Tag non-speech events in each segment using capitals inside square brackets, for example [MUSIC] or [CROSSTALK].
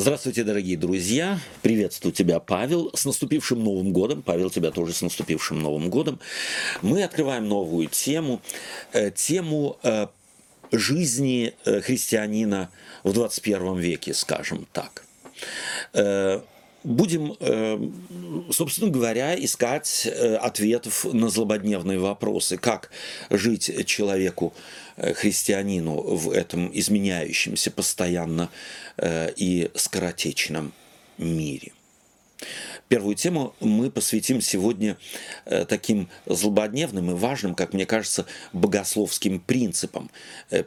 Здравствуйте, дорогие друзья. Приветствую тебя, Павел. С наступившим Новым годом. Павел, тебя тоже с наступившим Новым годом. Мы открываем новую тему. Э, тему э, жизни э, христианина в 21 веке, скажем так. Будем, собственно говоря, искать ответов на злободневные вопросы. Как жить человеку Э, христианину в этом изменяющемся постоянно э, и скоротечном мире. Первую тему мы посвятим сегодня э, таким злободневным и важным, как мне кажется, богословским принципам.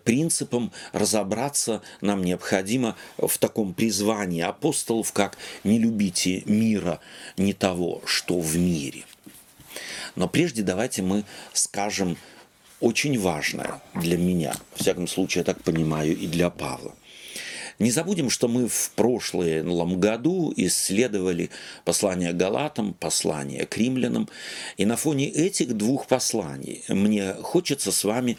Принципам разобраться нам необходимо в таком призвании апостолов, как «не любите мира, не того, что в мире». Но прежде давайте мы скажем очень важное для меня, в всяком случае, я так понимаю, и для Павла. Не забудем, что мы в прошлом году исследовали послание Галатам, послание к римлянам, и на фоне этих двух посланий мне хочется с вами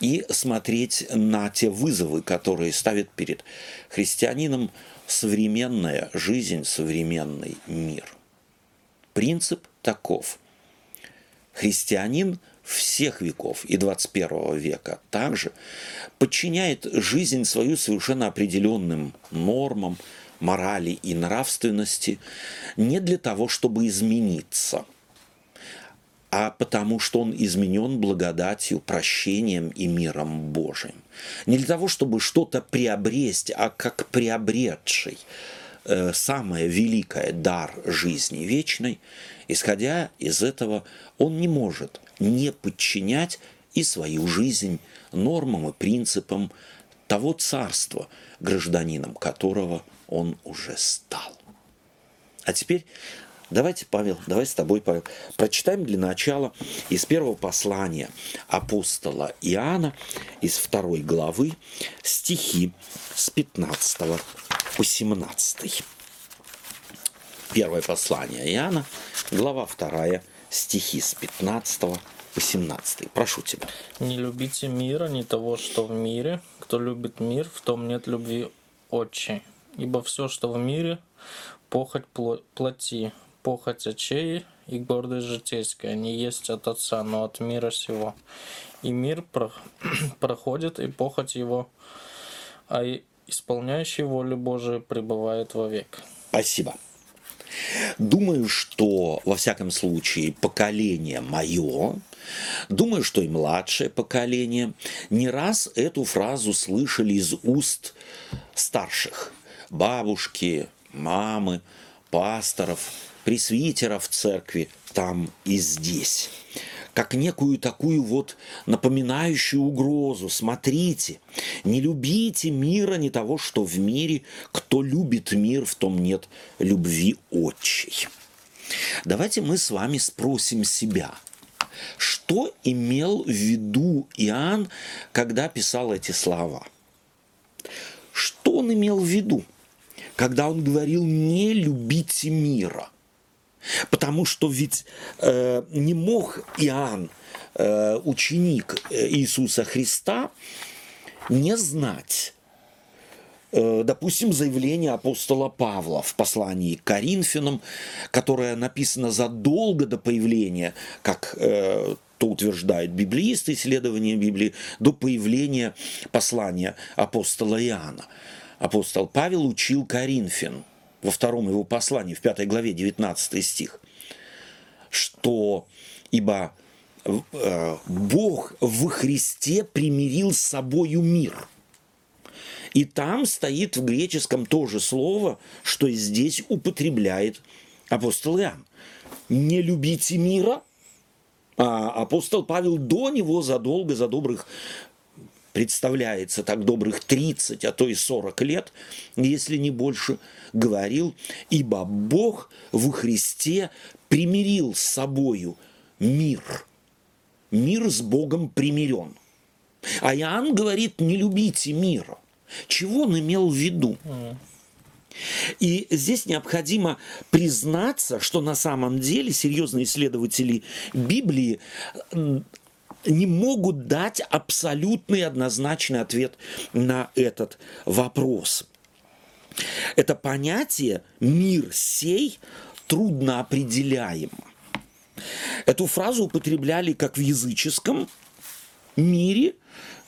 и смотреть на те вызовы, которые ставит перед христианином современная жизнь, современный мир. Принцип таков. Христианин – всех веков и 21 века также подчиняет жизнь свою совершенно определенным нормам, морали и нравственности не для того, чтобы измениться, а потому что он изменен благодатью, прощением и миром Божиим. Не для того, чтобы что-то приобрести, а как приобретший самое великое дар жизни вечной, исходя из этого, он не может не подчинять и свою жизнь нормам и принципам того царства, гражданином которого он уже стал. А теперь давайте, Павел, давай с тобой, Павел, прочитаем для начала из первого послания апостола Иоанна, из второй главы, стихи с 15 по 17. Первое послание Иоанна, глава 2, стихи с 15 по 17. Прошу тебя. Не любите мира, не того, что в мире. Кто любит мир, в том нет любви отчей. Ибо все, что в мире, похоть плоти, похоть очей и гордость житейская, не есть от Отца, но от мира сего. И мир [CLEARS THROAT] проходит, и похоть его, а исполняющий волю Божию пребывает вовек. Спасибо. Думаю, что, во всяком случае, поколение мое, думаю, что и младшее поколение, не раз эту фразу слышали из уст старших, бабушки, мамы, пасторов, пресвитеров церкви там и здесь как некую такую вот напоминающую угрозу. Смотрите, не любите мира, не того, что в мире. Кто любит мир, в том нет любви отчей. Давайте мы с вами спросим себя, что имел в виду Иоанн, когда писал эти слова? Что он имел в виду, когда он говорил «не любите мира»? Потому что ведь э, не мог Иоанн, э, ученик э, Иисуса Христа, не знать, э, допустим, заявление апостола Павла в послании к Коринфянам, которое написано задолго до появления, как э, то утверждают библеисты исследования Библии, до появления послания апостола Иоанна. Апостол Павел учил Коринфян – во втором его послании, в пятой главе, 19 стих, что ибо э, Бог в Христе примирил с собою мир. И там стоит в греческом то же слово, что и здесь употребляет апостол Иоанн. Не любите мира, а апостол Павел до него задолго, за добрых представляется так добрых 30, а то и 40 лет, если не больше, говорил, ибо Бог в Христе примирил с собою мир. Мир с Богом примирен. А Иоанн говорит, не любите мира. Чего он имел в виду? И здесь необходимо признаться, что на самом деле серьезные исследователи Библии не могут дать абсолютный однозначный ответ на этот вопрос. Это понятие «мир сей» трудно определяемо. Эту фразу употребляли как в языческом мире,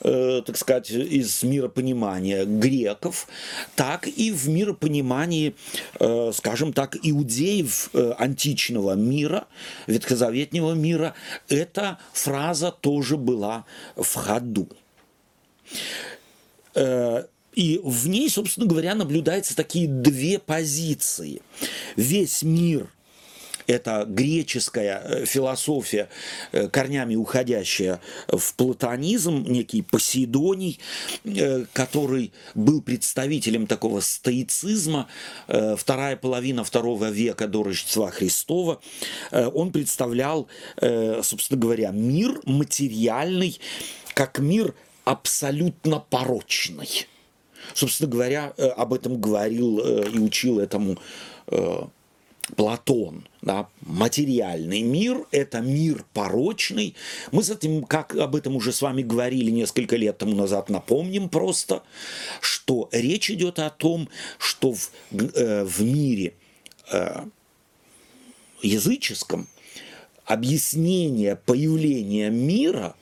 э, так сказать, из миропонимания греков, так и в миропонимании, э, скажем так, иудеев э, античного мира, ветхозаветнего мира. Эта фраза тоже была в ходу. Э, и в ней, собственно говоря, наблюдаются такие две позиции. Весь мир – это греческая э, философия, э, корнями уходящая в платонизм, некий Посейдоний, э, который был представителем такого стоицизма, вторая половина второго века до Рождества Христова, он представлял, собственно говоря, мир материальный, как мир абсолютно порочный. Собственно говоря, об этом говорил и учил этому Платон, да, материальный мир – это мир порочный. Мы с этим, как об этом уже с вами говорили несколько лет тому назад, напомним просто, что речь идет о том, что в, э, в мире э, языческом объяснение появления мира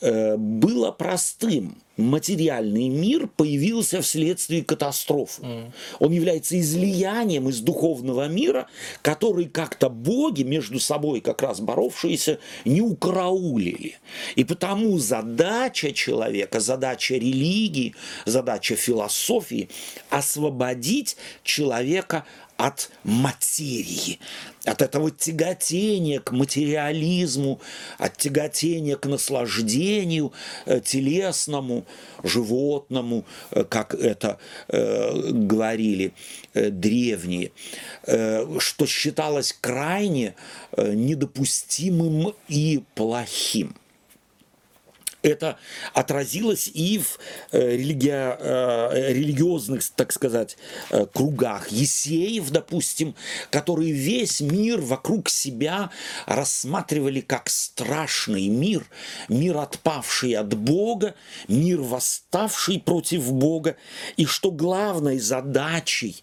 э, было простым – материальный мир появился вследствие катастрофы. Mm. Он является излиянием из духовного мира, который как-то боги между собой как раз боровшиеся не укараулили. И потому задача человека, задача религии, задача философии освободить человека от материи, от этого тяготения к материализму, от тяготения к наслаждению э, телесному, животному, э, как это э, говорили древние, что считалось крайне недопустимым и плохим это отразилось и в э, религия, э, религиозных, так сказать, э, кругах. Есеев, допустим, которые весь мир вокруг себя рассматривали как страшный мир, мир отпавший от Бога, мир восставший против Бога, и что главной задачей,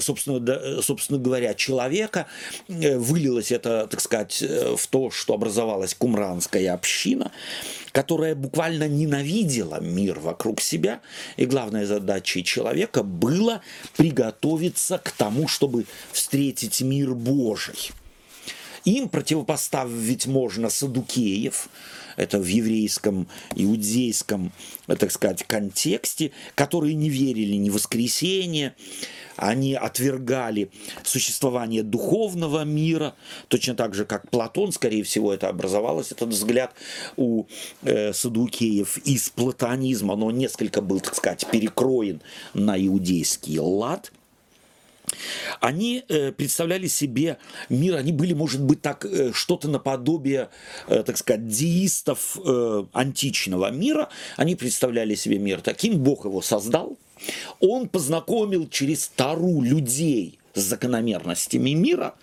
собственно, собственно говоря, человека вылилось это, так сказать, в то, что образовалась кумранская община, которая буквально ненавидела мир вокруг себя, и главная задача человека была приготовиться к тому, чтобы встретить мир Божий. Им противопоставить можно садукеев, это в еврейском, иудейском, так сказать, контексте, которые не верили ни в воскресенье, они отвергали существование духовного мира, точно так же, как Платон, скорее всего, это образовалось, этот взгляд у э, Садукеев. Из платонизма, но несколько был, так сказать, перекроен на иудейский лад – они э, представляли себе мир, они были, может быть, так э, что-то наподобие, э, так сказать, деистов античного мира. Они представляли себе мир таким, Бог его создал, он познакомил через Тару людей с закономерностями мира,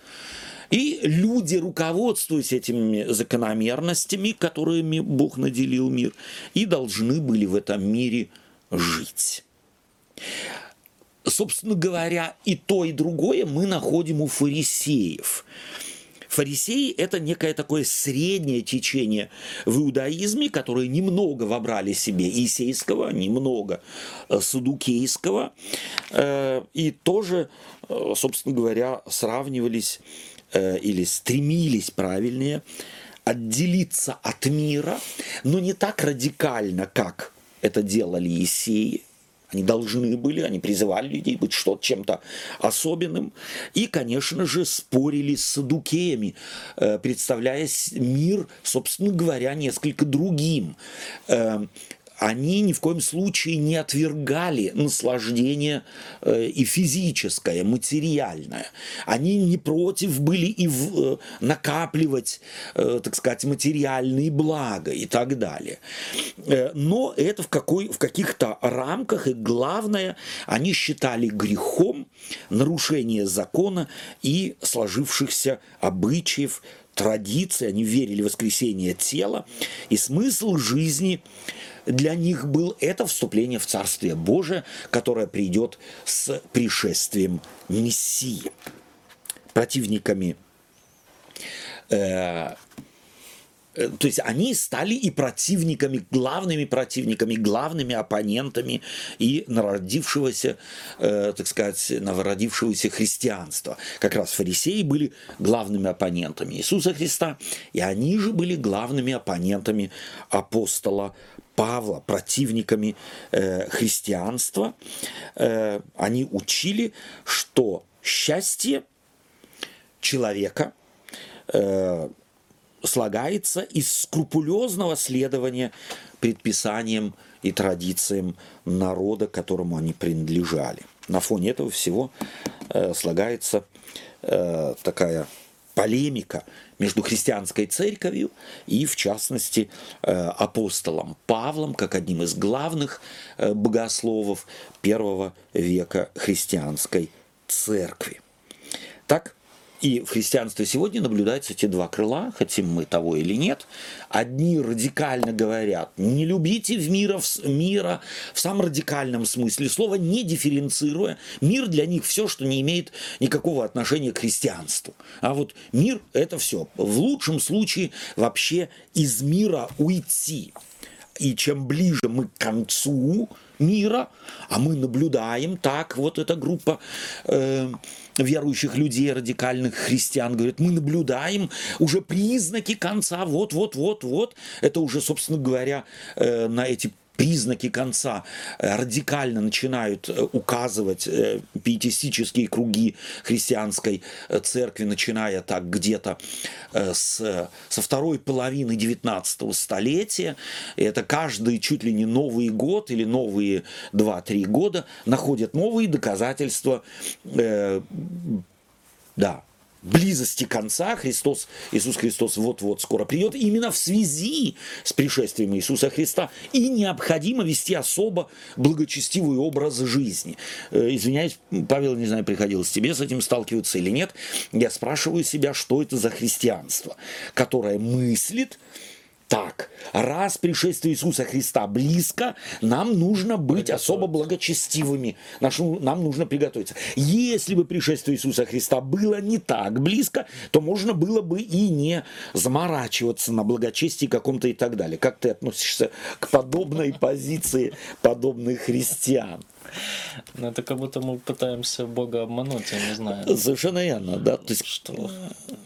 и люди, руководствуясь этими закономерностями, которыми Бог наделил мир, и должны были в этом мире жить. Собственно говоря, и то, и другое мы находим у фарисеев – Фарисеи – это некое такое среднее течение в иудаизме, которое немного вобрали себе. Исейского, немного. Э, Садукейского, э, и тоже, э, собственно говоря, сравнивались или стремились, правильнее, отделиться от мира, но не так радикально, как это делали Есеи, они должны были, они призывали людей быть что чем-то особенным. И, конечно же, спорили с садукеями, э, представляя мир, собственно говоря, несколько другим. Они ни в коем случае не отвергали наслаждение э, и физическое, материальное. Они не против были и э, накапливать, э, так сказать, материальные блага и так далее. Но это в, какой, в каких-то рамках, и главное, они считали грехом нарушение закона и сложившихся обычаев, традиций, они верили в воскресение тела, и смысл жизни – для них был это вступление в Царствие Божие, которое придет с пришествием Мессии. Противниками э, то есть они стали и противниками, главными противниками, главными оппонентами и народившегося, э, так сказать, новородившегося христианства. Как раз фарисеи были главными оппонентами Иисуса Христа, и они же были главными оппонентами апостола Павла, противниками э, христианства. Э, они учили, что счастье человека э, – слагается из скрупулезного следования предписаниям и традициям народа, которому они принадлежали. На фоне этого всего э, слагается э, такая полемика между христианской церковью и, в частности, э, апостолом Павлом, как одним из главных э, богословов первого века христианской церкви. Так, и в христианстве сегодня наблюдаются эти два крыла, хотим мы того или нет. Одни радикально говорят, не любите в мира, в мира в самом радикальном смысле слова, не дифференцируя. Мир для них все, что не имеет никакого отношения к христианству. А вот мир – это все. В лучшем случае вообще из мира уйти. И чем ближе мы к концу мира, а мы наблюдаем так, вот эта группа э, верующих людей, радикальных христиан, говорят, мы наблюдаем уже признаки конца, вот-вот-вот-вот. Это уже, собственно говоря, э, на эти признаки конца э, радикально начинают э, указывать э, пиетистические круги христианской церкви, начиная так где-то с, со второй половины 19 столетия. Это каждый чуть ли не Новый год или новые 2-3 года находят новые доказательства э, да, близости конца Христос, Иисус Христос вот-вот скоро придет, именно в связи с пришествием Иисуса Христа и необходимо вести особо благочестивый образ жизни. Э, извиняюсь, Павел, не знаю, приходилось тебе с этим сталкиваться или нет, я спрашиваю себя, что это за христианство, которое мыслит, так, раз пришествие Иисуса Христа близко, нам нужно быть особо благочестивыми. Нам нужно приготовиться. Если бы пришествие Иисуса Христа было не так близко, то можно было бы и не заморачиваться на благочестии каком-то и так далее. Как ты относишься к подобной позиции подобных христиан? Ну, это как будто мы пытаемся Бога обмануть, я не знаю. Совершенно верно, да. То есть... Что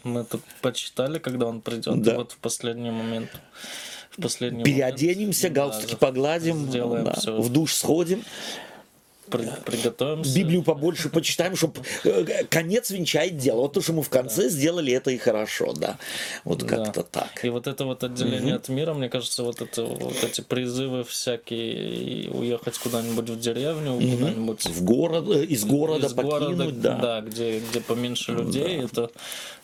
мы тут почитали, когда он придет, да. вот в последний момент в последний Переоденемся, момент, галстуки да, погладим, да, все. в душ сходим приготовимся. Библию побольше почитаем, чтобы э, конец венчает дело. Вот то, что мы в конце да. сделали, это и хорошо, да. Вот да. как-то так. И вот это вот отделение угу. от мира, мне кажется, вот, это, вот эти призывы всякие, уехать куда-нибудь в деревню, угу. куда-нибудь... В город, э, из города из покинуть, города, да. Да, где, где поменьше людей, да. это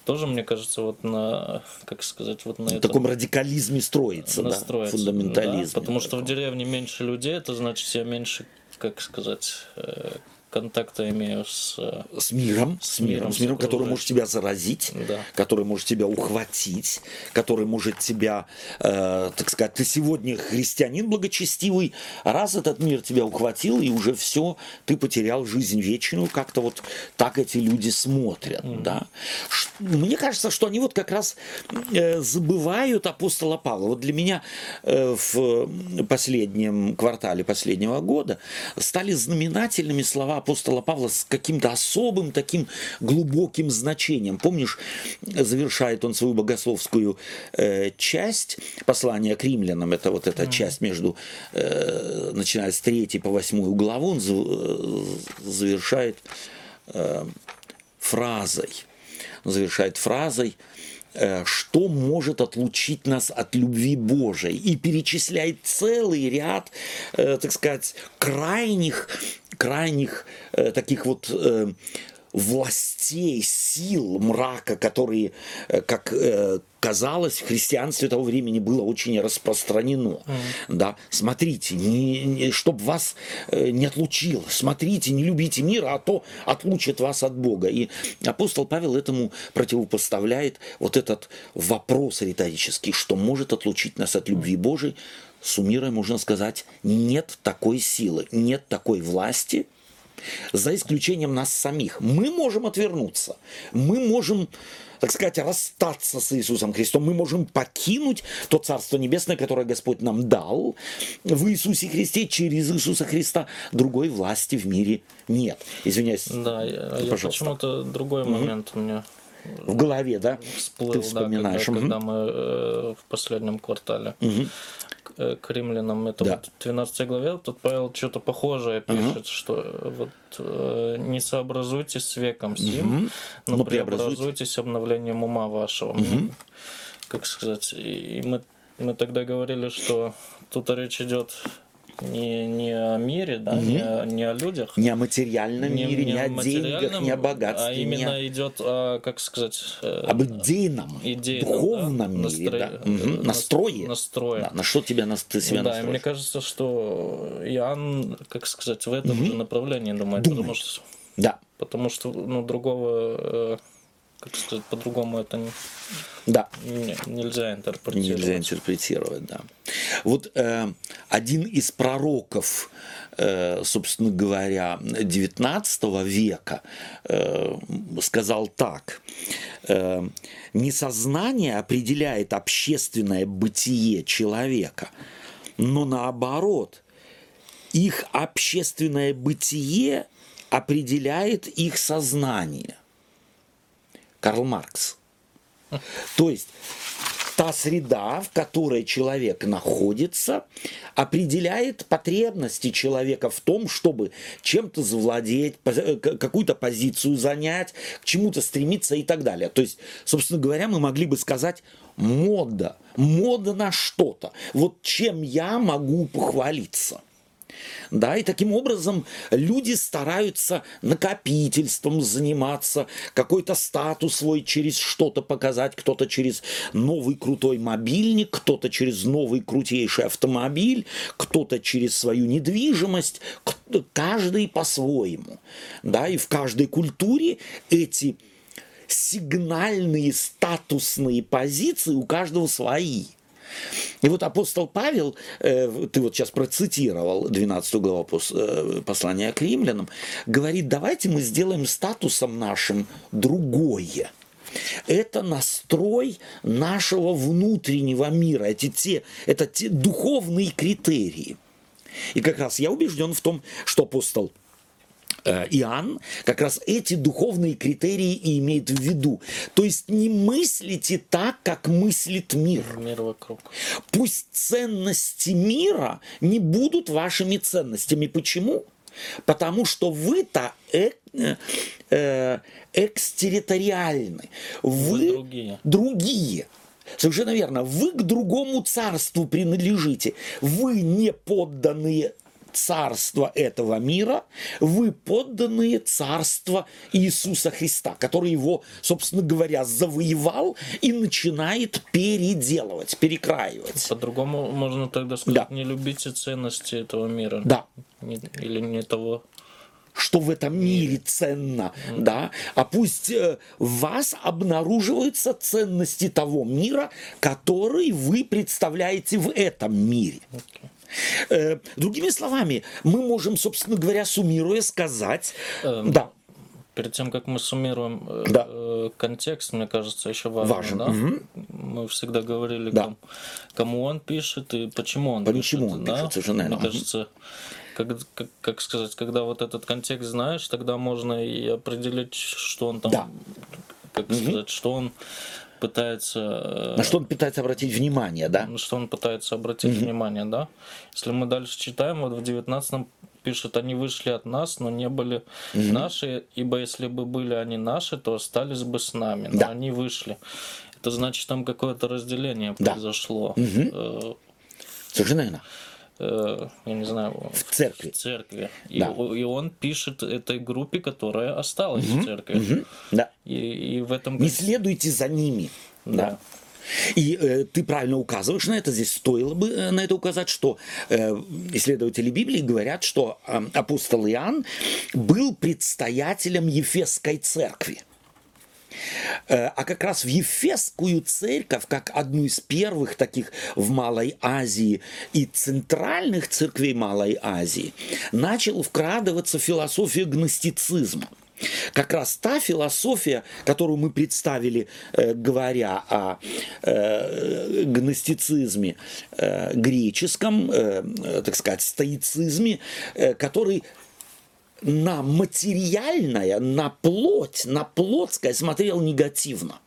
тоже, мне кажется, вот на, как сказать, вот на, на таком радикализме строится, да, фундаментализме. Да, потому что в деревне меньше людей, это значит, я меньше как сказать, э, контакта имею с, с миром, с миром, с миром, который может тебя заразить, да. который может тебя ухватить, который может тебя, э, так сказать, ты сегодня христианин благочестивый, а раз этот мир тебя ухватил, и уже все, ты потерял жизнь вечную, как-то вот так эти люди смотрят, mm. да. Мне кажется, что они вот как раз э, забывают апостола Павла. Вот для меня э, в последнем квартале последнего года стали знаменательными слова апостола Павла с каким-то особым таким глубоким значением. Помнишь, завершает он свою богословскую э, часть послания к римлянам, это вот эта mm. часть между, э, начиная с 3 по 8 главу, он э, завершает э, фразой, завершает фразой, э, что может отлучить нас от любви Божией. И перечисляет целый ряд, э, так сказать, крайних крайних э, таких вот э, властей, сил мрака, которые, э, как э, казалось, в христианстве того времени было очень распространено. Mm. Да, смотрите, не, не, чтобы вас э, не отлучил, смотрите, не любите мира, а то отлучит вас от Бога. И апостол Павел этому противопоставляет вот этот вопрос риторический, что может отлучить нас от любви Божией, суммируя, можно сказать, нет такой силы, нет такой власти, за исключением нас самих. Мы можем отвернуться, мы можем так сказать, расстаться с Иисусом Христом. Мы можем покинуть то Царство Небесное, которое Господь нам дал в Иисусе Христе, через Иисуса Христа. Другой власти в мире нет. Извиняюсь. Да, я, я почему-то другой угу. момент у меня в голове, да? Всплыл, Ты вспоминаешь. Да, когда, угу. когда мы э, в последнем квартале угу. К, э, к римлянам, это да. вот в 12 главе, тут Павел что-то похожее пишет, угу. что вот э, не сообразуйтесь с веком сим, угу. но, но преобразуйтесь обновлением ума вашего. Угу. Как сказать, и мы, мы тогда говорили, что тут речь идет не, не о мире, да, угу. не, о, не о людях. Не о материальном не, мире, не, не о деньгах, не о богатстве. А именно не... идет, о, как сказать... Э, об идейном, идейном духовном да, мире. Настро... Да. Угу. Настрое. Настрое. Да, на что тебя, на, ты себя Да, настроишь? и мне кажется, что Иоанн, как сказать, в этом угу. же направлении думает. думает. Потому что, да. Потому что ну, другого э, как сказать, по-другому это не, да. не, нельзя интерпретировать. Нельзя интерпретировать, да. Вот э, один из пророков, э, собственно говоря, XIX века э, сказал так. Э, не сознание определяет общественное бытие человека, но наоборот, их общественное бытие определяет их сознание. Карл Маркс. То есть та среда, в которой человек находится, определяет потребности человека в том, чтобы чем-то завладеть, э, какую-то позицию занять, к чему-то стремиться и так далее. То есть, собственно говоря, мы могли бы сказать мода, мода на что-то. Вот чем я могу похвалиться – да, и таким образом люди стараются накопительством заниматься, какой-то статус свой через что-то показать, кто-то через новый крутой мобильник, кто-то через новый крутейший автомобиль, кто-то через свою недвижимость, каждый по-своему. Да, и в каждой культуре эти сигнальные статусные позиции у каждого свои – и вот апостол Павел, э, ты вот сейчас процитировал 12 главу э, послания к римлянам, говорит, давайте мы сделаем статусом нашим другое. Это настрой нашего внутреннего мира, эти те, это те духовные критерии. И как раз я убежден в том, что апостол Иоанн как раз эти духовные критерии и имеет в виду. То есть не мыслите так, как мыслит мир. Мир вокруг. Пусть ценности мира не будут вашими ценностями. Почему? Потому что вы-то э, э, экстерриториальны. Вы, вы другие. другие. Совершенно верно. Вы к другому царству принадлежите. Вы не подданные царства этого мира, вы подданные царства Иисуса Христа, который его, собственно говоря, завоевал и начинает переделывать, перекраивать. По-другому можно тогда сказать, да. не любите ценности этого мира. Да. или не того что в этом мире ценно, mm-hmm. да, а пусть э, в вас обнаруживаются ценности того мира, который вы представляете в этом мире. Okay. Э, другими словами, мы можем, собственно говоря, суммируя сказать, эм, да. Перед тем, как мы суммируем э, да. э, контекст, мне кажется, еще важно. Важен. Да? Угу. Мы всегда говорили, да. кому, кому он пишет и почему он почему пишет. он да? пишет, совершенно Мне кажется, как, как, как сказать, когда вот этот контекст знаешь, тогда можно и определить, что он там, да. как угу. сказать, что он пытается... Э, на что он пытается обратить внимание, да? На что он пытается обратить mm-hmm. внимание, да? Если мы дальше читаем, вот в 19 пишет, они вышли от нас, но не были mm-hmm. наши, ибо если бы были они наши, то остались бы с нами, но да. они вышли. Это значит, там какое-то разделение да. произошло. Mm-hmm. Совершенно верно. Э, я не знаю, в церкви. В церкви. И, да. и он пишет этой группе, которая осталась угу, в церкви. Угу, да. И, и в этом... Не следуйте за ними. Да. да. И э, ты правильно указываешь на это, здесь стоило бы э, на это указать, что э, исследователи Библии говорят, что э, апостол Иоанн был предстоятелем Ефесской церкви. Э, а как раз в Ефесскую церковь, как одну из первых таких в Малой Азии и центральных церквей Малой Азии, начал вкрадываться философия гностицизма – как раз та философия, которую мы представили, э, говоря о э, гностицизме греческом, так сказать, стоицизме, который на материальное, на плоть, на плотское смотрел негативно.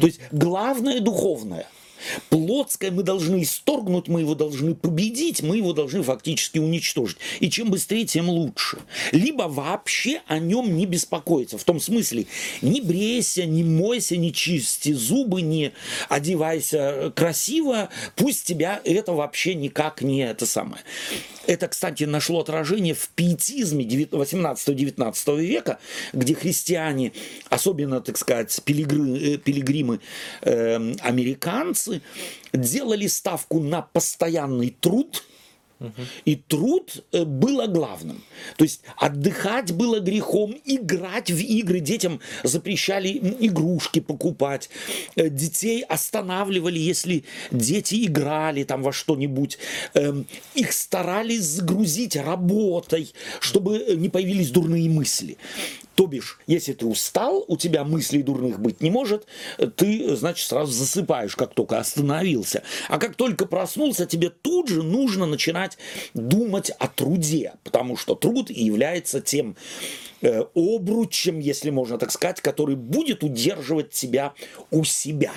То есть главное духовное – Плотское мы должны исторгнуть, мы его должны победить, мы его должны фактически уничтожить. И чем быстрее, тем лучше. Либо вообще о нем не беспокоиться. В том смысле, не брейся, не мойся, не чисти зубы, не одевайся красиво, пусть тебя это вообще никак не это самое. Это, кстати, нашло отражение в пиетизме 18-19 века, где христиане, особенно, так сказать, э, пилигримы э, американцы, делали ставку на постоянный труд – и труд э, было главным. То есть отдыхать было грехом, играть в игры. Детям запрещали игрушки покупать. Э, детей останавливали, если дети играли там во что-нибудь. Эм, их старались загрузить работой, чтобы не появились дурные мысли. То бишь, если ты устал, у тебя мыслей дурных быть не может, ты, значит, сразу засыпаешь, как только остановился. А как только проснулся, тебе тут же нужно начинать думать о труде, потому что труд является тем э, обручем, если можно так сказать, который будет удерживать тебя у себя.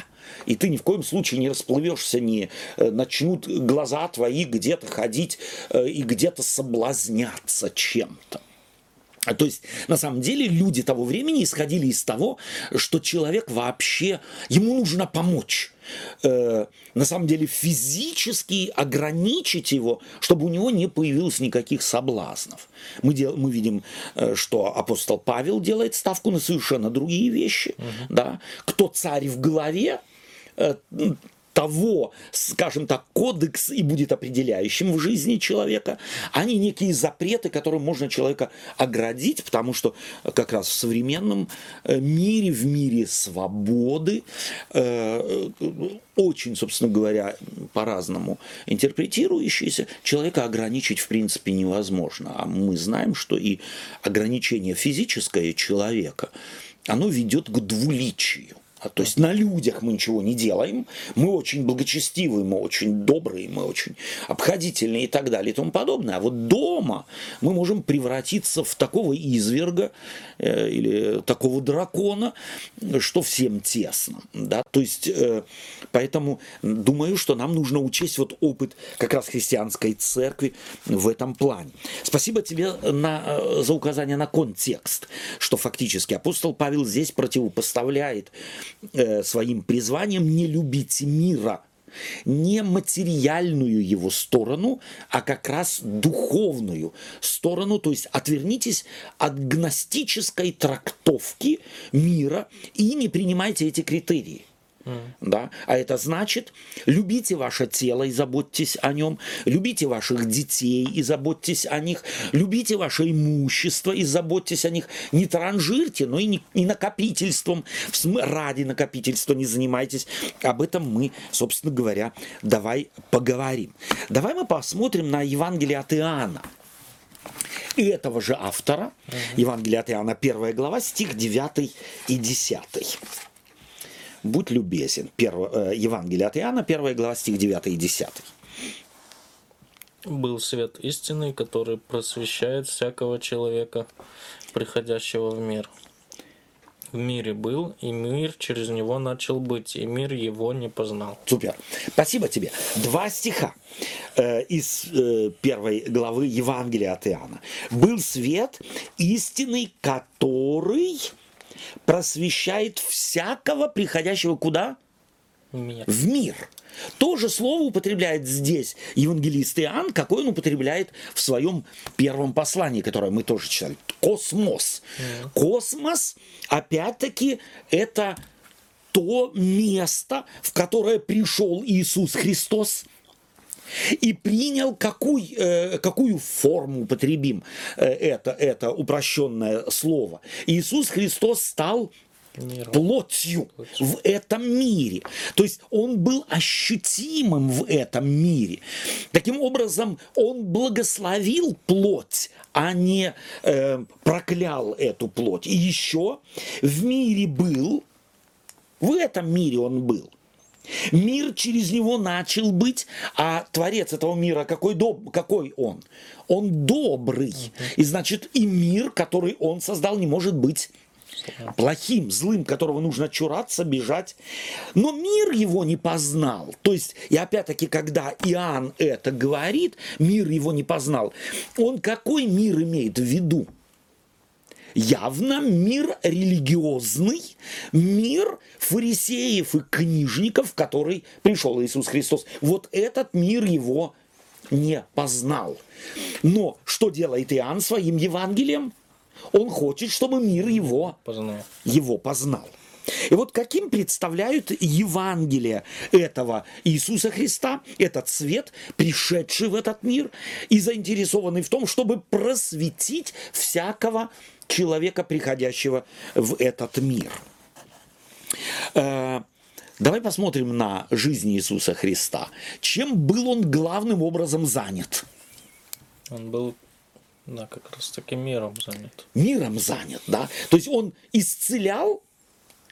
И ты ни в коем случае не расплывешься, не э, начнут глаза твои где-то ходить э, и где-то соблазняться чем-то. То есть, на самом деле, люди того времени исходили из того, что человек вообще, ему нужно помочь. Э, на самом деле, физически ограничить его, чтобы у него не появилось никаких соблазнов. Мы, дел, мы видим, э, что апостол Павел делает ставку на совершенно другие вещи. Угу. Да? Кто царь в голове, э, того, скажем так, кодекс и будет определяющим в жизни человека, а не некие запреты, которым можно человека оградить, потому что как раз в современном э, мире, в мире свободы, э, очень, собственно говоря, по-разному интерпретирующиеся, человека ограничить в принципе невозможно. А мы знаем, что и ограничение физическое человека, оно ведет к двуличию. А, то есть на людях мы ничего не делаем, мы очень благочестивые, мы очень добрые, мы очень обходительные и так далее и тому подобное. А вот дома мы можем превратиться в такого изверга э, или такого дракона, что всем тесно. Да? То есть, э, поэтому думаю, что нам нужно учесть вот опыт как раз христианской церкви в этом плане. Спасибо тебе на, э, за указание на контекст, что фактически апостол Павел здесь противопоставляет э, своим призванием не любить мира, не материальную его сторону, а как раз духовную сторону, то есть отвернитесь от гностической трактовки мира и не принимайте эти критерии. Mm. Да? А это значит, любите ваше тело и заботьтесь о нем, любите ваших детей и заботьтесь о них, любите ваше имущество и заботьтесь о них. Не транжирьте, но и не, не накопительством, ради накопительства не занимайтесь. Об этом мы, собственно говоря, давай поговорим. Давай мы посмотрим на Евангелие от Иоанна. И этого же автора, mm-hmm. Евангелие от Иоанна, 1 глава, стих 9 и 10 будь любезен. Первое, э, Евангелие от Иоанна, 1 глава, стих 9 и 10. Был свет истины, который просвещает всякого человека, приходящего в мир. В мире был, и мир через него начал быть, и мир его не познал. Супер. Спасибо тебе. Два стиха э, из э, первой главы Евангелия от Иоанна. Был свет истинный, который просвещает всякого приходящего куда? Мир. В мир. То же слово употребляет здесь евангелист Иоанн, какой он употребляет в своем первом послании, которое мы тоже читали. Космос. Mm. Космос, опять-таки, это то место, в которое пришел Иисус Христос и принял какую, э, какую форму употребим э, это, это упрощенное слово. Иисус Христос стал Миром. плотью в этом мире. То есть он был ощутимым в этом мире. Таким образом, он благословил плоть, а не э, проклял эту плоть. И еще в мире был, в этом мире он был. Мир через него начал быть, а Творец этого мира какой, доб, какой он? Он добрый. И значит, и мир, который он создал, не может быть плохим, злым, которого нужно чураться, бежать. Но мир его не познал. То есть, и опять-таки, когда Иоанн это говорит, мир его не познал, он какой мир имеет в виду? Явно мир религиозный, мир фарисеев и книжников, в который пришел Иисус Христос. Вот этот мир его не познал. Но что делает Иоанн своим Евангелием? Он хочет, чтобы мир его познал. Его познал. И вот каким представляют Евангелие этого Иисуса Христа, этот свет, пришедший в этот мир и заинтересованный в том, чтобы просветить всякого человека, приходящего в этот мир. Э, давай посмотрим на жизнь Иисуса Христа. Чем был он главным образом занят? Он был да, как раз таки миром занят. Миром занят, да. То есть он исцелял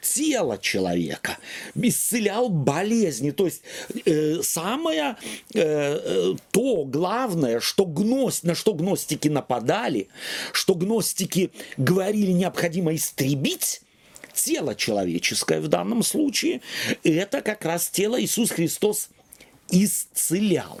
тело человека, исцелял болезни. То есть э, самое э, э, то главное, что гность, на что гностики нападали, что гностики говорили необходимо истребить, тело человеческое в данном случае, это как раз тело Иисус Христос исцелял.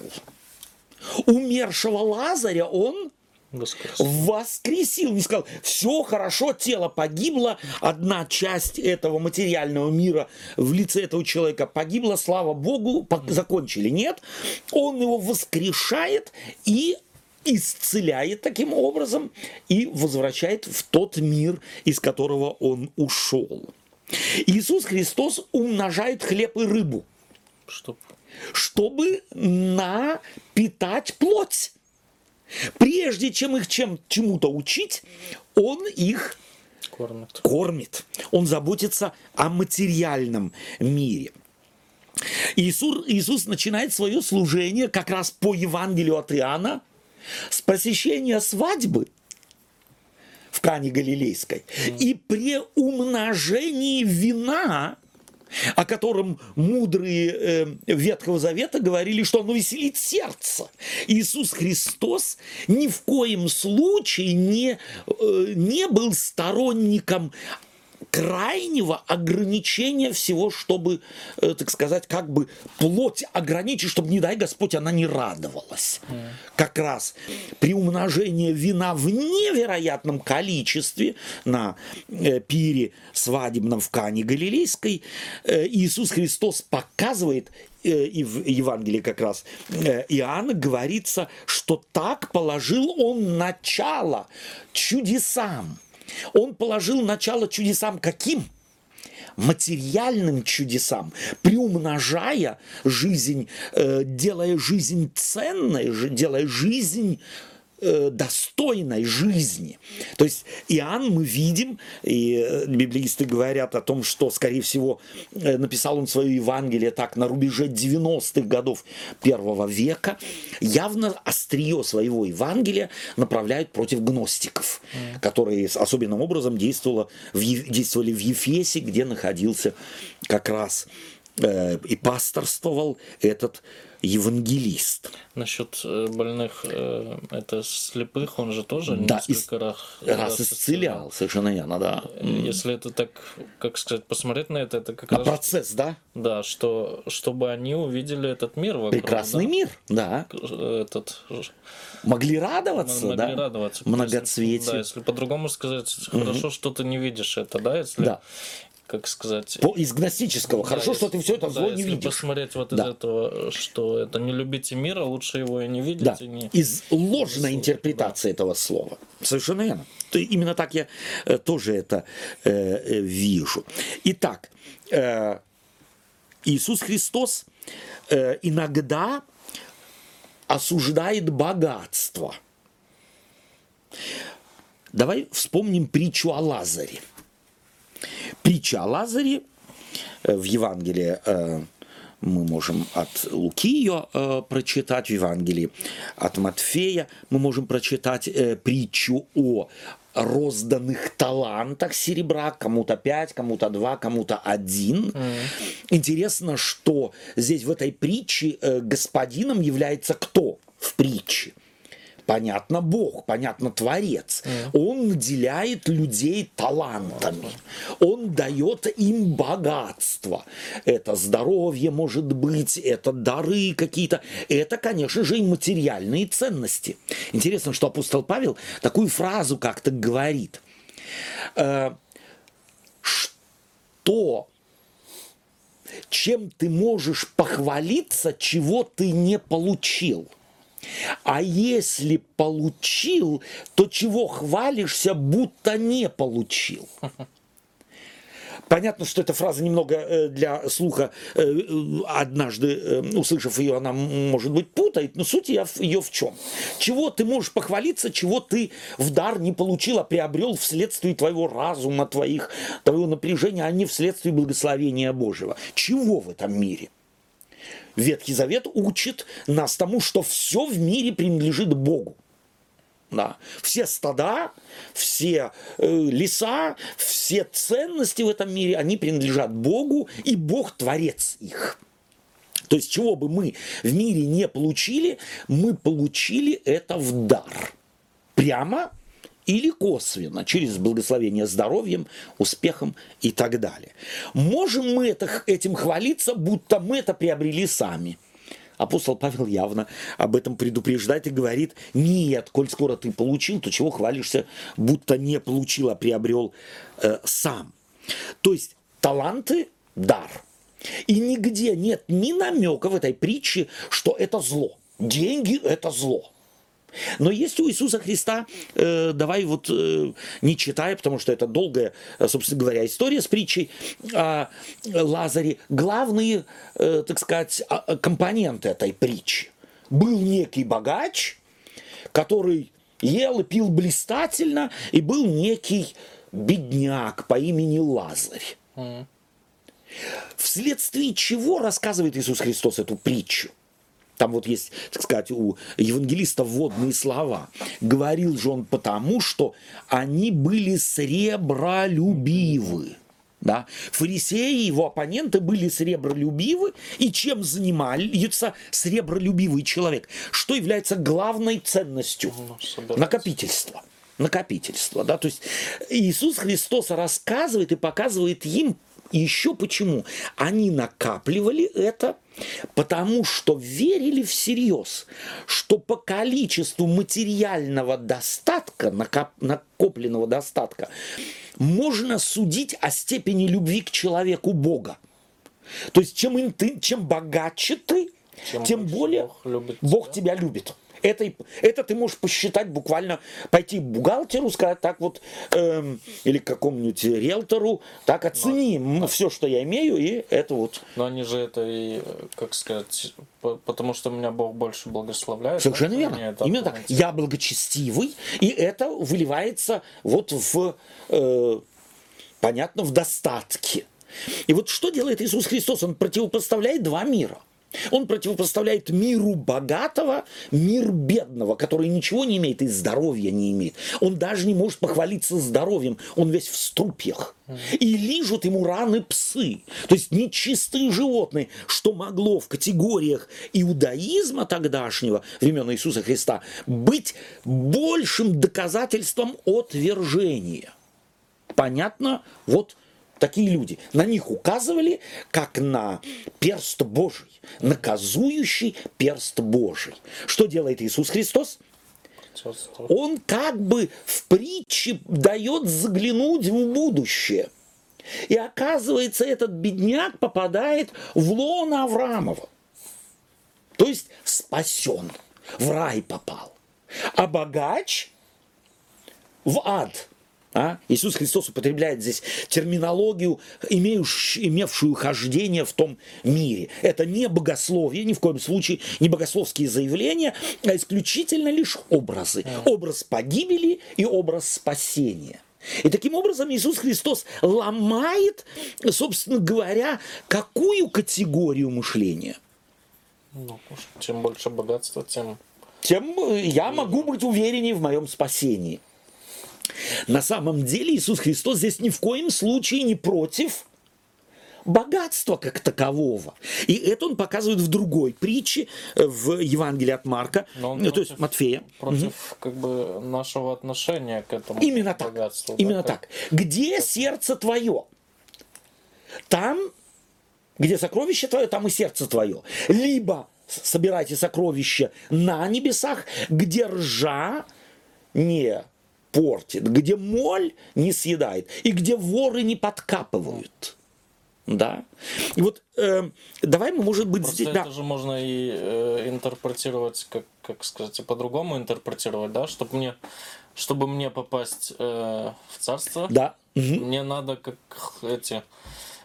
Умершего Лазаря он Воскресил. Воскресил. Не сказал, все хорошо, тело погибло, одна часть этого материального мира в лице этого человека погибла, слава Богу, закончили. Нет, он его воскрешает и исцеляет таким образом и возвращает в тот мир, из которого он ушел. Иисус Христос умножает хлеб и рыбу. Чтоб... Чтобы напитать плоть. Прежде чем их чем, чему-то учить, он их кормит. кормит. Он заботится о материальном мире. Иисус, Иисус начинает свое служение как раз по Евангелию от Иоанна с посещения свадьбы в Кане Галилейской. Mm. И при умножении вина о котором мудрые э, Ветхого Завета говорили, что оно веселит сердце. Иисус Христос ни в коем случае не, э, не был сторонником крайнего ограничения всего, чтобы, э, так сказать, как бы плоть ограничить, чтобы, не дай Господь, она не радовалась. Mm. Как раз при умножении вина в невероятном количестве на э, пире свадебном в Кане Галилейской э, Иисус Христос показывает и в Евангелии как раз Иоанна говорится, что так положил он начало чудесам. Он положил начало чудесам каким? материальным чудесам, приумножая жизнь, э, делая жизнь ценной, делая жизнь Э, достойной жизни. То есть Иоанн мы видим, и э, библеисты говорят о том, что, скорее всего, э, написал он свое Евангелие так на рубеже 90-х годов первого века, явно острие своего Евангелия направляют против гностиков, mm. которые особенным образом действовало в, действовали в Ефесе, где находился как раз э, и пасторствовал этот евангелист. Насчет э, больных, э, это слепых, он же тоже да, несколько ис- раз, раз исцелял, совершенно верно, да. Э, если это так, как сказать, посмотреть на это, это как на раз... процесс, да? Да, что, чтобы они увидели этот мир вокруг. Прекрасный да? мир, да. Этот... Могли радоваться, могли да? радоваться. Многоцветие. Да, если по-другому сказать, хорошо, что ты не видишь это, да? Если, Да. Как сказать... По, из гностического. Хорошо, Да, что если- ты все это да, зло не видишь. посмотреть вот Да. из этого, что это не любите мира, лучше его и не видеть, Да, и не... из ложной Из- интерпретации этого слова. Совершенно верно. Именно так я э, тоже это э, э, вижу. Итак, э, Иисус Христос э, иногда осуждает богатство. Давай вспомним притчу о Лазаре. Притча о Лазаре э, в Евангелии э, мы можем от Луки ее э, прочитать в Евангелии, от Матфея мы можем прочитать э, притчу о розданных талантах серебра, кому-то 5, кому-то 2, кому-то 1. Mm. Интересно, что здесь в этой притче э, господином является кто в притче? Понятно Бог, понятно Творец. Mm. Он наделяет людей талантами. Он дает им богатство. Это здоровье может быть, это дары какие-то. Это, конечно же, и материальные ценности. Интересно, что апостол Павел такую фразу как-то говорит. Э, что чем ты можешь похвалиться, чего ты не получил – а если получил, то чего хвалишься, будто не получил? Понятно, что эта фраза немного э, для слуха, э, однажды э, услышав ее, она, может быть, путает, но суть ее в чем? Чего ты можешь похвалиться, чего ты в дар не получил, а приобрел вследствие твоего разума, твоих, твоего напряжения, а не вследствие благословения Божьего. Чего в этом мире? Ветхий Завет учит нас тому, что все в мире принадлежит Богу. Да. Все стада, все э, леса, все ценности в этом мире, они принадлежат Богу, и Бог творец их. То есть, чего бы мы в мире не получили, мы получили это в дар. Прямо или косвенно, через благословение здоровьем, успехом и так далее. Можем мы это, этим хвалиться, будто мы это приобрели сами. Апостол Павел явно об этом предупреждает и говорит, нет, коль скоро ты получил, то чего хвалишься, будто не получил, а приобрел э, сам. То есть таланты – дар. И нигде нет ни намека в этой притче, что это зло. Деньги – это зло. Но есть у Иисуса Христа, э, давай вот э, не читая, потому что это долгая, э, собственно говоря, история с притчей о Лазаре, главные, э, так сказать, а, а, компоненты этой притчи. Был некий богач, который ел и пил блистательно, и был некий бедняк по имени Лазарь. Mm. Вследствие чего рассказывает Иисус Христос эту притчу? Там вот есть, так сказать, у евангелиста вводные слова. Говорил же он потому, что они были сребролюбивы. Да? Фарисеи и его оппоненты были сребролюбивы, и чем занимается сребролюбивый человек? Что является главной ценностью? Ну, Накопительство накопительство. Да? То есть Иисус Христос рассказывает и показывает им еще почему. Они накапливали это Потому что верили всерьез, что по количеству материального достатка, накопленного достатка, можно судить о степени любви к человеку Бога. То есть чем, ты, чем богаче ты, чем, тем более Бог, любит Бог тебя любит. Это, это ты можешь посчитать буквально, пойти к бухгалтеру, сказать так вот, эм, или к какому-нибудь риэлтору, так оцени Но, все, что я имею, и это вот. Но они же это и, как сказать, потому что меня Бог больше благословляет. Совершенно верно. Именно так. Я благочестивый, и это выливается вот в, э, понятно, в достатке. И вот что делает Иисус Христос? Он противопоставляет два мира – он противопоставляет миру богатого мир бедного, который ничего не имеет и здоровья не имеет. Он даже не может похвалиться здоровьем, он весь в струпьях. И лижут ему раны псы. То есть нечистые животные, что могло в категориях иудаизма тогдашнего, времен Иисуса Христа, быть большим доказательством отвержения. Понятно? Вот такие люди. На них указывали как на перст Божий, наказующий перст Божий. Что делает Иисус Христос? Он как бы в притче дает заглянуть в будущее. И оказывается, этот бедняк попадает в лоно Авраамова. То есть спасен, в рай попал. А богач в ад – а? Иисус Христос употребляет здесь терминологию, имеющую, имевшую хождение в том мире. Это не богословие, ни в коем случае не богословские заявления, а исключительно лишь образы. Образ погибели и образ спасения. И таким образом Иисус Христос ломает, собственно говоря, какую категорию мышления? Ну, чем больше богатства, тем... Тем э, я могу быть увереннее в моем спасении. На самом деле Иисус Христос здесь ни в коем случае не против богатства как такового. И это он показывает в другой притче, э, в Евангелии от Марка, Но он э, то против- есть Матфея. Против как бы нашего отношения к этому Именно так. богатству. да, Именно как- так. Где сердце твое? Там, где сокровище твое, там и сердце твое. Либо собирайте сокровища на небесах, где ржа не портит, где моль не съедает, и где воры не подкапывают. Да. И вот э, давай мы, может быть, Просто здесь... это же можно и э, интерпретировать, как, как сказать, и по-другому интерпретировать, да, чтобы мне, чтобы мне попасть э, в царство, Да. Мгм. мне надо как эти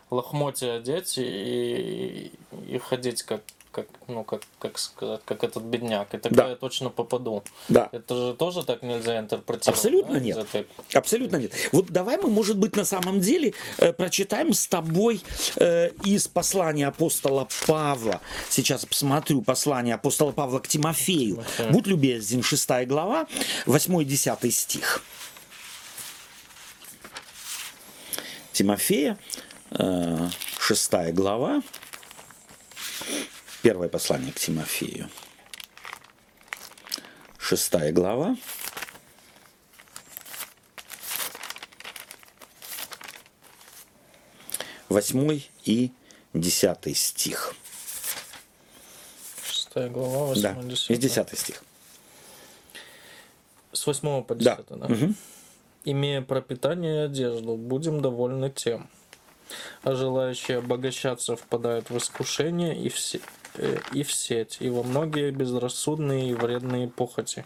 лохмотья одеть и, и ходить как, как, ну, как, как сказать, как этот бедняк. И тогда Да. я точно попаду. Да. Это же тоже так нельзя интерпретировать. Абсолютно да, нет. этой- Абсолютно нет. Вот давай мы, может быть, на самом деле э, прочитаем с тобой э, из послания апостола Павла. Сейчас посмотрю послание апостола Павла к Тимофею. Тимофею. Будь любезен, 6 глава, 8-10 стих. Тимофея, э, 6 глава, первое послание к Тимофею. 6 глава, восьмой и десятый стих. Шестая глава, Да, 8 и десятый стих. С 8 по Да. 10, да? Мгм. Имея пропитание и одежду, будем довольны тем. А желающие обогащаться впадают в искушение и в, се- э, и в сеть, и во многие безрассудные и вредные похоти,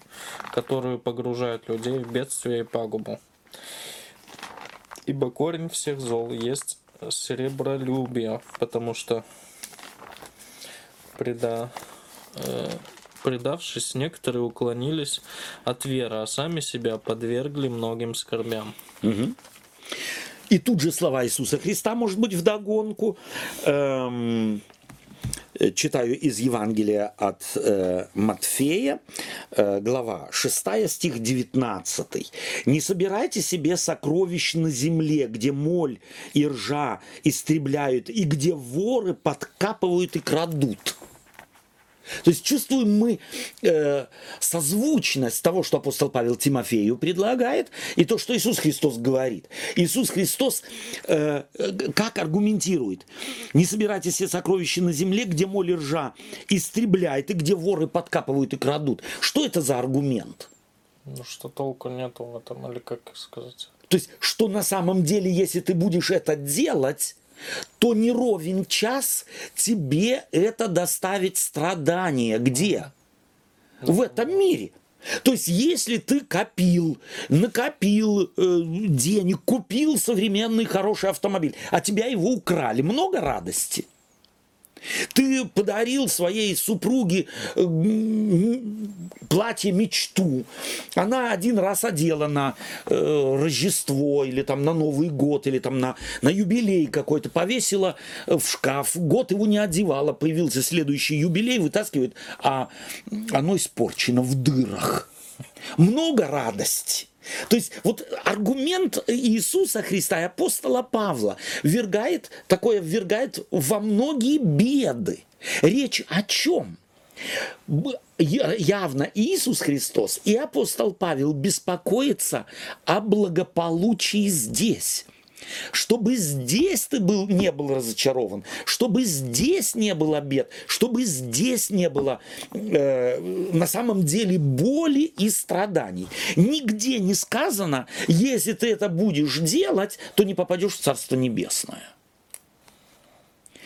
которые погружают людей в бедствие и пагубу. Ибо корень всех зол есть серебролюбие, потому что преда, э, предавшись, некоторые уклонились от веры, а сами себя подвергли многим скорбям. И тут же слова Иисуса Христа, может быть, вдогонку. Эм, э, читаю из Евангелия от э, Матфея, э, глава 6, стих 19. «Не собирайте себе сокровищ на земле, где моль и ржа истребляют, и где воры подкапывают и крадут». То есть чувствуем мы э, созвучность того, что апостол Павел Тимофею предлагает, и то, что Иисус Христос говорит. Иисус Христос э, как аргументирует? Не собирайте все сокровища на земле, где моль и ржа истребляет, и где воры подкапывают и крадут. Что это за аргумент? Ну что толку нету в этом, или как сказать? То есть, что на самом деле, если ты будешь это делать, то не ровен час тебе это доставит страдания. Где? В этом мире. То есть, если ты копил, накопил э, денег, купил современный хороший автомобиль, а тебя его украли, много радости. Ты подарил своей супруге э, платье мечту. Она один раз одела на э, Рождество или там на Новый год или там на, на юбилей какой-то, повесила э, в шкаф. Год его не одевала, появился следующий юбилей, вытаскивает, а оно испорчено в дырах. Много радости. То есть вот аргумент Иисуса Христа и апостола Павла ввергает, такое ввергает во многие беды. Речь о чем? Явно Иисус Христос и апостол Павел беспокоятся о благополучии здесь. Чтобы здесь ты был, не был разочарован, чтобы здесь не было бед, чтобы здесь не было э, на самом деле боли и страданий. Нигде не сказано, если ты это будешь делать, то не попадешь в Царство Небесное.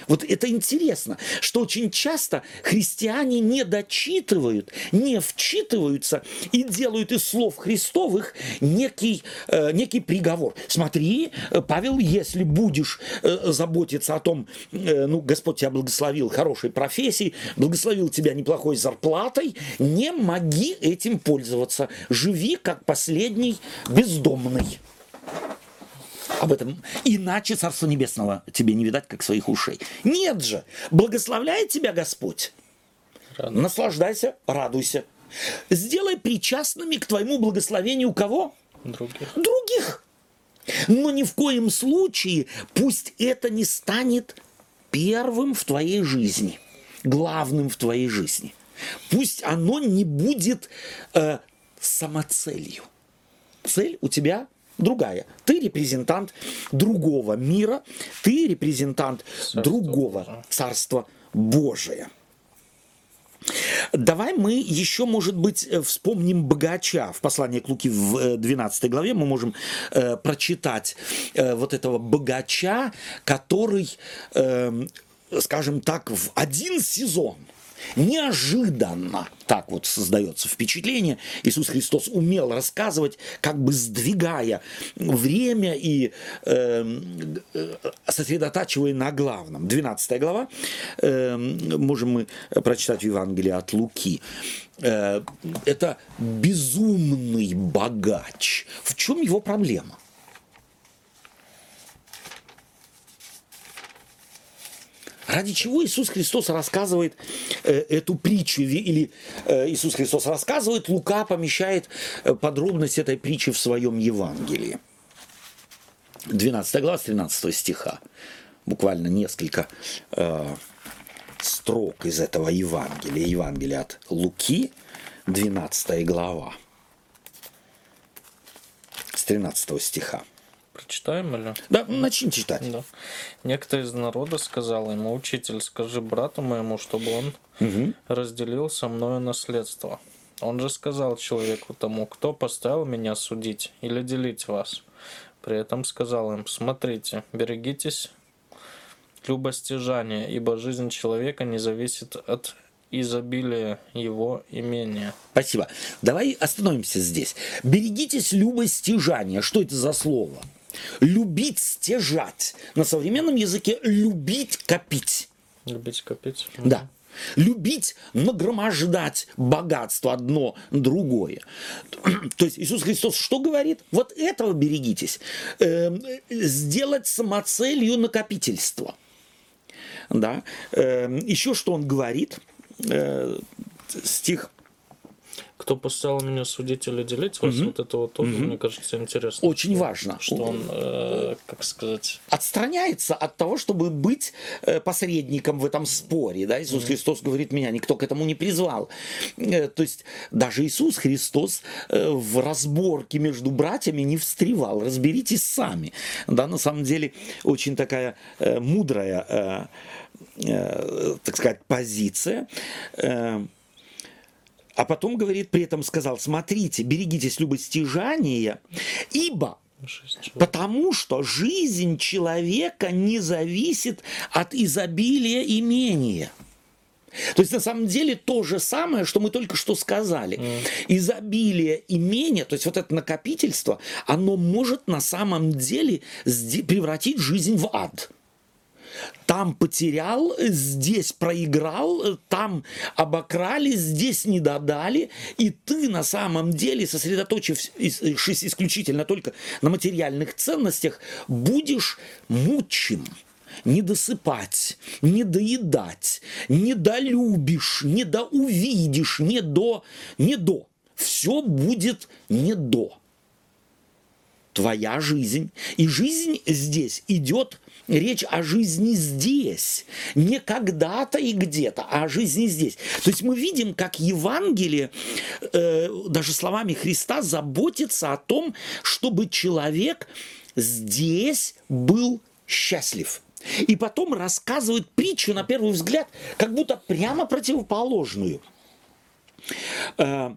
Вот это интересно, что очень часто христиане не дочитывают, не вчитываются и делают из слов Христовых некий, э, некий приговор. Смотри, э, Павел, если будешь э, заботиться о том, э, ну, Господь тебя благословил хорошей профессией, благословил тебя неплохой зарплатой, не моги этим пользоваться. Живи как последний бездомный. Об этом. Иначе Царство Небесного тебе не видать, как своих ушей. Нет же. Благословляет тебя Господь. Радуйся. Наслаждайся, радуйся. Сделай причастными к твоему благословению кого? Других. Других. Но ни в коем случае пусть это не станет первым в твоей жизни, главным в твоей жизни. Пусть оно не будет э, самоцелью. Цель у тебя другая. Ты репрезентант другого мира, ты репрезентант Царства другого Божия. Царства Божия. Давай мы еще, может быть, э, вспомним богача. В послании к Луки в э, 12 главе мы можем э, прочитать э, вот этого богача, который, эм, скажем так, в один сезон неожиданно, так вот создается впечатление, Иисус Христос умел рассказывать, как бы сдвигая время и эм, э, сосредотачивая на главном. 12 глава, эм, можем мы прочитать в Евангелии от Луки. Э, это безумный богач. В чем его проблема? Ради чего Иисус Христос рассказывает э, эту притчу, или э, Иисус Христос рассказывает, Лука помещает э, подробность этой притчи в своем Евангелии. 12 глава, с 13 стиха. Буквально несколько э, строк из этого Евангелия. Евангелие от Луки, 12 глава, с 13 стиха. Прочитаем или? Да, начни читать. Да. Некто из народа сказал ему, учитель, скажи брату моему, чтобы он разделил со мною наследство. Он же сказал человеку тому, кто поставил меня судить или делить вас. При этом сказал им, смотрите, берегитесь любостяжания, ибо жизнь человека не зависит от изобилия его имения. Спасибо. Давай остановимся здесь. Берегитесь любостяжания. Что это за слово? Любить, стяжать. На современном языке любить, копить. Любить копить? Да. Любить, нагромождать богатство одно другое. [CLEARS THROAT] То есть Иисус Христос что говорит? Вот этого берегитесь. Эм, сделать самоцелью накопительство. Да. Эм, еще что он говорит? Э, стих Кто поставил меня судить или делить вас, вот это вот тоже, мне кажется, интересно. очень важно. Что он, э, как сказать, отстраняется от того, чтобы быть э, посредником в этом споре. Да? Иисус Христос говорит, меня никто к этому не призвал. Э, То есть даже Иисус Христос э, в разборке между братьями не встревал. Разберитесь сами. Да, на самом деле очень такая э, мудрая, э, э, так сказать, позиция. Э, а потом говорит, при этом сказал, смотрите, берегитесь любостяжания, ибо. Потому что жизнь человека не зависит от изобилия имения. То есть на самом деле то же самое, что мы только что сказали. Изобилие имения, то есть вот это накопительство, оно может на самом деле превратить жизнь в ад. Там потерял, здесь проиграл, там обокрали, здесь не додали, и ты на самом деле, сосредоточившись исключительно только на материальных ценностях, будешь мучим не досыпать, не доедать, не долюбишь, не доувидишь, не до, не до. Все будет не до твоя жизнь. И жизнь здесь идет, речь о жизни здесь, не когда-то и где-то, а о жизни здесь. То есть мы видим, как Евангелие, э, даже словами Христа, заботится о том, чтобы человек здесь был счастлив. И потом рассказывает притчу, на первый взгляд, как будто прямо противоположную. Э,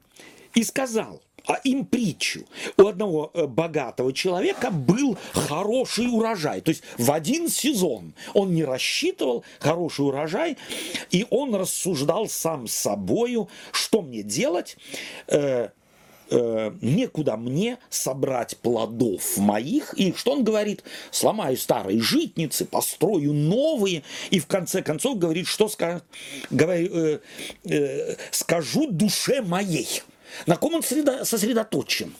И сказал, а им притчу. У одного э, богатого человека был хороший урожай. То есть в один сезон он не рассчитывал хороший урожай, и он рассуждал сам с собою, что мне делать. Э, э, некуда мне собрать плодов моих. И что он говорит? Сломаю старые житницы, построю новые. И в конце концов говорит, что ска- говори- э, э, скажу душе моей. На ком он средо- сосредоточен?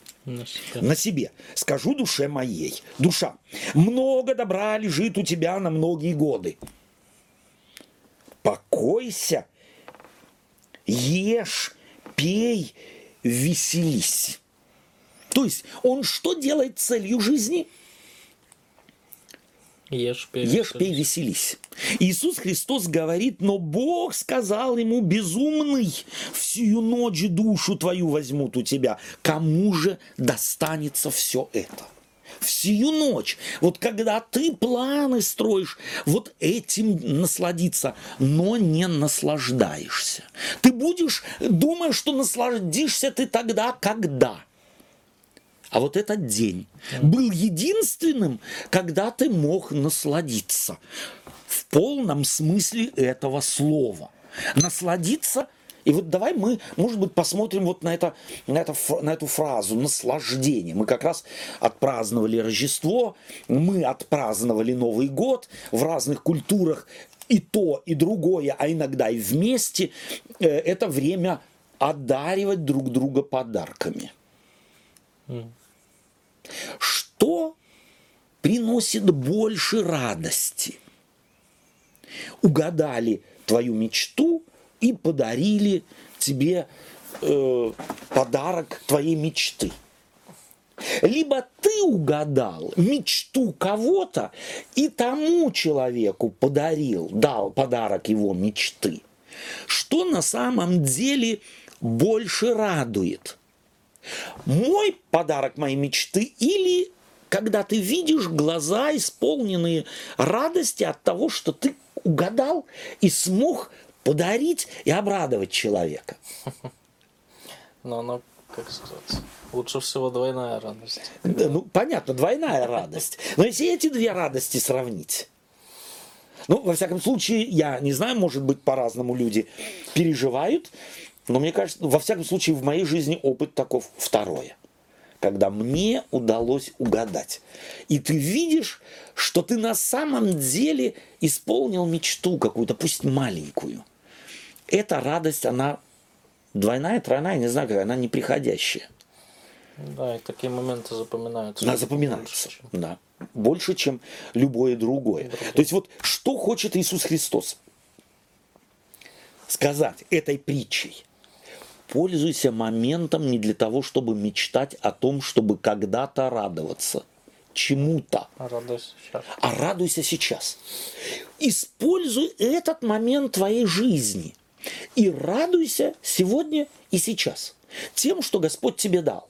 На себе. Скажу душе моей. Душа, много добра лежит у тебя на многие годы. Покойся, ешь, пей, веселись. То есть он что делает целью жизни? Ешь, пей, Ешь, пей, веселись. Иисус Христос говорит, но Бог сказал ему, безумный, всю ночь душу твою возьмут у тебя. Кому же достанется все это? Всю ночь. Вот когда ты планы строишь, вот этим насладиться, но не наслаждаешься. Ты будешь, думаешь, что насладишься ты тогда, когда? А вот этот день был единственным, когда ты мог насладиться в полном смысле этого слова. Насладиться и вот давай мы, может быть, посмотрим вот на, это, на, это, на эту фразу «наслаждение». Мы как раз отпраздновали Рождество, мы отпраздновали Новый год в разных культурах. И то, и другое, а иногда и вместе. э, Это время одаривать друг друга подарками. Что приносит больше радости? Угадали твою мечту и подарили тебе э, подарок твоей мечты. Либо ты угадал мечту кого-то и тому человеку подарил, дал подарок его мечты. Что на самом деле больше радует? Мой подарок моей мечты или когда ты видишь глаза, исполненные радости от того, что ты угадал и смог подарить и обрадовать человека. Но оно, как сказать, лучше всего двойная радость. Да, ну, понятно, двойная радость. Но если эти две радости сравнить, ну, во всяком случае, я не знаю, может быть, по-разному люди переживают, но мне кажется, во всяком случае, в моей жизни опыт таков второе. Когда мне удалось угадать. И ты видишь, что ты на самом деле исполнил мечту какую-то, пусть маленькую. Эта радость, она двойная, тройная, не знаю, какая, она неприходящая. Да, и такие моменты запоминаются. Она запоминается. Больше, чем- Да. Больше, чем любое другое. То есть вот что хочет Иисус Христос сказать этой притчей? Пользуйся моментом не для того, чтобы мечтать о том, чтобы когда-то радоваться чему-то, Радуйся сейчас. а радуйся сейчас. Используй этот момент твоей жизни и радуйся сегодня и сейчас тем, что Господь тебе дал.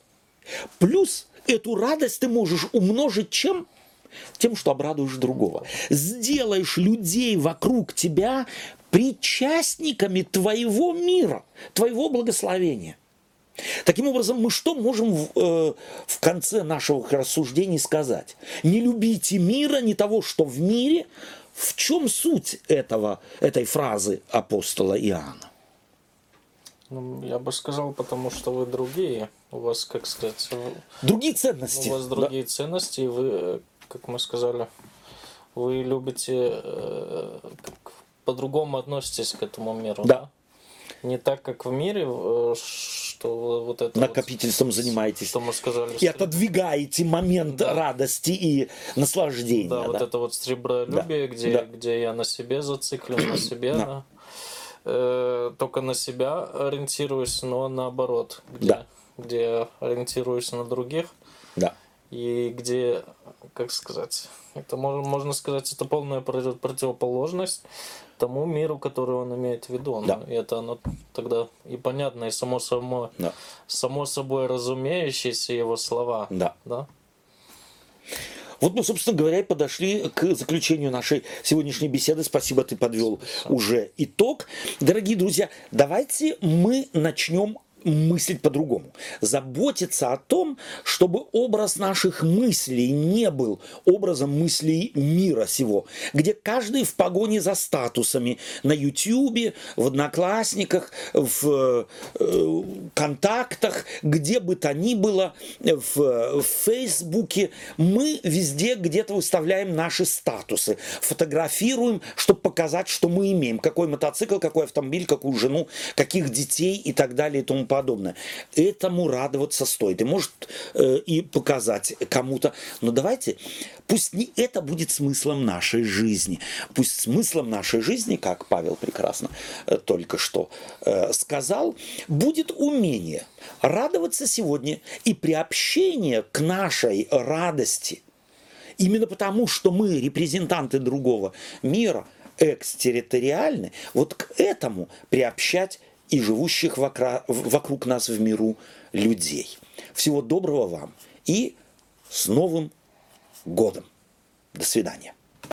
Плюс эту радость ты можешь умножить чем? Тем, что обрадуешь другого. Сделаешь людей вокруг тебя причастниками твоего мира, твоего благословения. Таким образом, мы что можем в, э, в конце нашего рассуждений сказать? Не любите мира, не того, что в мире. В чем суть этого, этой фразы апостола Иоанна? Ну, я бы сказал, потому что вы другие. У вас, как сказать, Другие ценности. у вас да? другие ценности, и вы, э, как мы сказали, вы любите, э, как по-другому относитесь к этому миру. Да. Не так, как в мире, э, что вот это Накопительством вот, занимаетесь. что мы сказали. И отодвигаете момент Да. радости и наслаждения. Да, да. вот это вот сребролюбие, Да, где, да. где я на себе зациклен, на [CLEARS THROAT] себе, Да. да. Э, только на себя ориентируюсь, но наоборот, где, Да. где я ориентируюсь на других, Да. и где, как сказать, это можно, можно сказать, это полная против- противоположность тому миру, который он имеет в виду. Да. И это оно тогда и понятно, и само собой, Да. само собой разумеющиеся его слова. Да. Да? Вот мы, собственно говоря, и подошли к заключению нашей сегодняшней беседы. Спасибо, ты подвел уже итог. Дорогие друзья, давайте мы начнем мыслить по-другому. Заботиться о том, чтобы образ наших мыслей не был образом мыслей мира сего, где каждый в погоне за статусами на Ютьюбе, в Одноклассниках, в э, контактах, где бы то ни было, в, в Фейсбуке, мы везде где-то выставляем наши статусы, фотографируем, чтобы показать, что мы имеем, какой мотоцикл, какой автомобиль, какую жену, каких детей и так далее и тому подобное. Этому радоваться стоит. И может э, и показать кому-то. Но давайте, пусть не это будет смыслом нашей жизни. Пусть смыслом нашей жизни, как Павел прекрасно э, только что э, сказал, будет умение радоваться сегодня и приобщение к нашей радости. Именно потому, что мы репрезентанты другого мира – экстерриториальны, вот к этому приобщать и живущих вокруг нас в миру людей. Всего доброго вам и с Новым годом. До свидания.